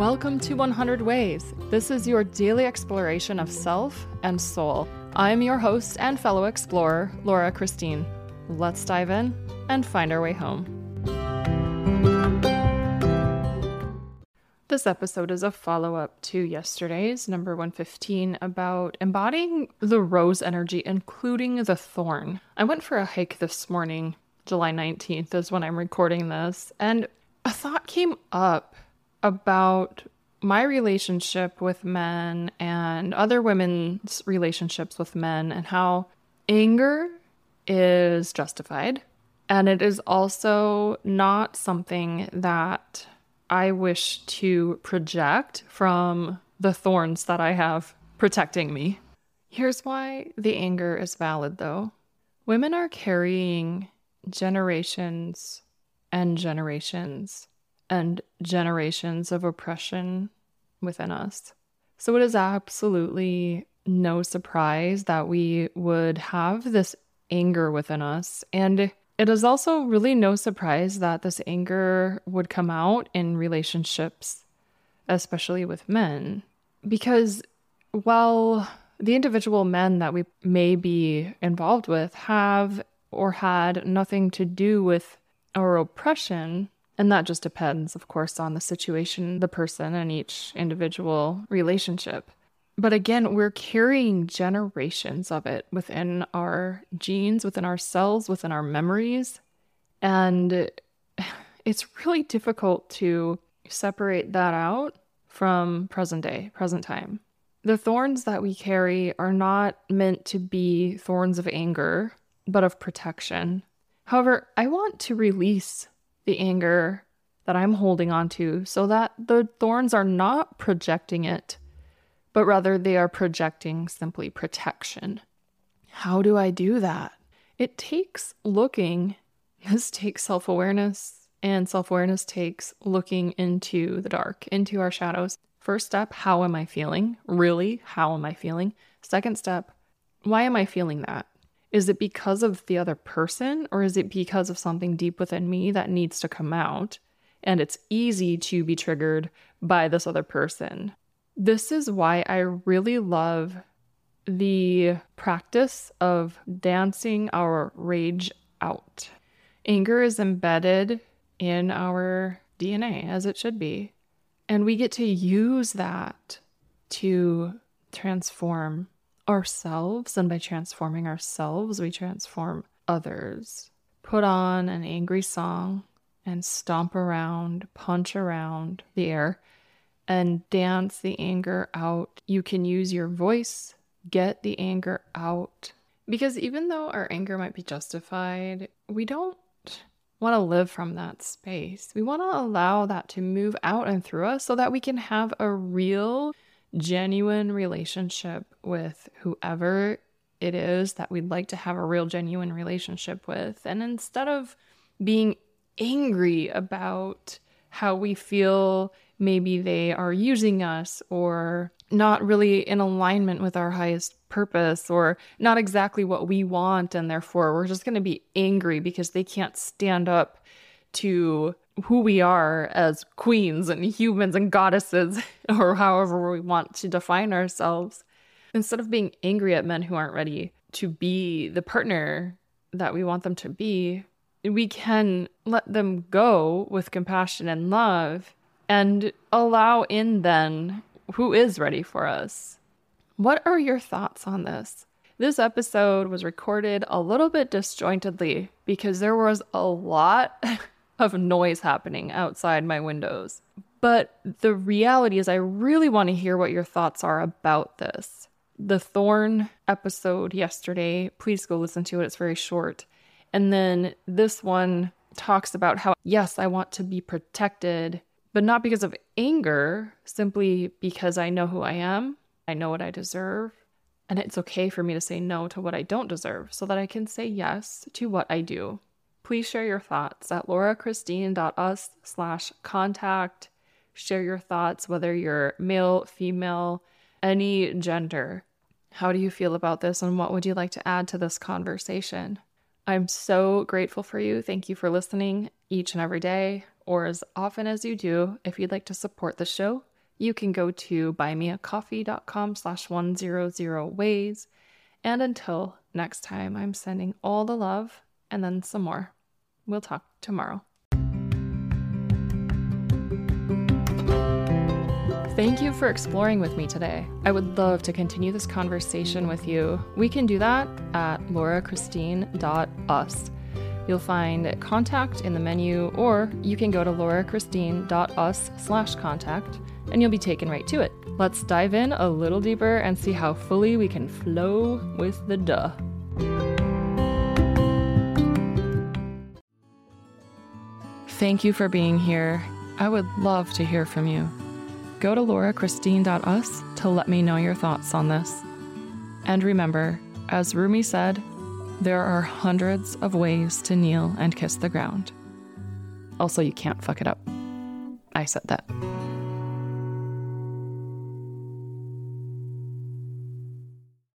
Welcome to 100 Ways. This is your daily exploration of self and soul. I'm your host and fellow explorer, Laura Christine. Let's dive in and find our way home. This episode is a follow up to yesterday's, number 115, about embodying the rose energy, including the thorn. I went for a hike this morning, July 19th is when I'm recording this, and a thought came up about my relationship with men and other women's relationships with men and how anger is justified. And it is also not something that I wish to project from the thorns that I have protecting me. Here's why the anger is valid, though. Women are carrying generations and generations and generations of oppression within us. So it is absolutely no surprise that we would have this anger within us. And it is also really no surprise that this anger would come out in relationships, especially with men. Because while the individual men that we may be involved with have or had nothing to do with our oppression, and that just depends, of course, on the situation, the person, and each individual relationship. But again, we're carrying generations of it within our genes, within our cells, within our memories. And it's really difficult to separate that out from present day, present time. The thorns that we carry are not meant to be thorns of anger, but of protection. However, I want to release the anger that I'm holding on to so that the thorns are not projecting it, but rather they are projecting simply protection. How do I do that? It takes looking, this takes self awareness, and self awareness takes looking into the dark, into our shadows. First step, how am I feeling? Really, how am I feeling? Second step, why am I feeling that? Is it because of the other person or is it because of something deep within me that needs to come out? And it's easy to be triggered by this other person. This is why I really love the practice of dancing our rage out. Anger is embedded in our DNA, as it should be. And we get to use that to transform ourselves, and by transforming ourselves, we transform others. Put on an angry song and stomp around, punch around the air, and dance the anger out. You can use your voice, get the anger out. Because even though our anger might be justified, we don't want to live from that space. We want to allow that to move out and through us so that we can have a real genuine relationship with whoever it is that we'd like to have a real genuine relationship with. And instead of being angry about how we feel maybe they are using us or not really in alignment with our highest purpose or not exactly what we want and therefore we're just going to be angry because they can't stand up to who we are as queens and humans and goddesses, or however we want to define ourselves, instead of being angry at men who aren't ready to be the partner that we want them to be, we can let them go with compassion and love and allow in then who is ready for us. What are your thoughts on this? This episode was recorded a little bit disjointedly because there was a lot of noise happening outside my windows. But the reality is, I really want to hear what your thoughts are about this. The Thorn episode yesterday, please go listen to it. It's very short. And then this one talks about how, yes, I want to be protected, but not because of anger, simply because I know who I am, I know what I deserve, and it's okay for me to say no to what I don't deserve so that I can say yes to what I do. Please share your thoughts at laurachristine.us slash contact. Share your thoughts, whether you're male, female, any gender. How do you feel about this and what would you like to add to this conversation? I'm so grateful for you. Thank you for listening each and every day or as often as you do. If you'd like to support the show, you can go to buymeacoffee.com slash 100 ways. And until next time, I'm sending all the love and then some more. We'll talk tomorrow. Thank you for exploring with me today. I would love to continue this conversation with you. We can do that at laurachristine.us. You'll find contact in the menu, or you can go to laurachristine.us slash contact and you'll be taken right to it. Let's dive in a little deeper and see how fully we can flow with the duh. Thank you for being here. I would love to hear from you. Go to laurachristine.us to let me know your thoughts on this. And remember, as Rumi said, there are hundreds of ways to kneel and kiss the ground. Also, you can't fuck it up. I said that.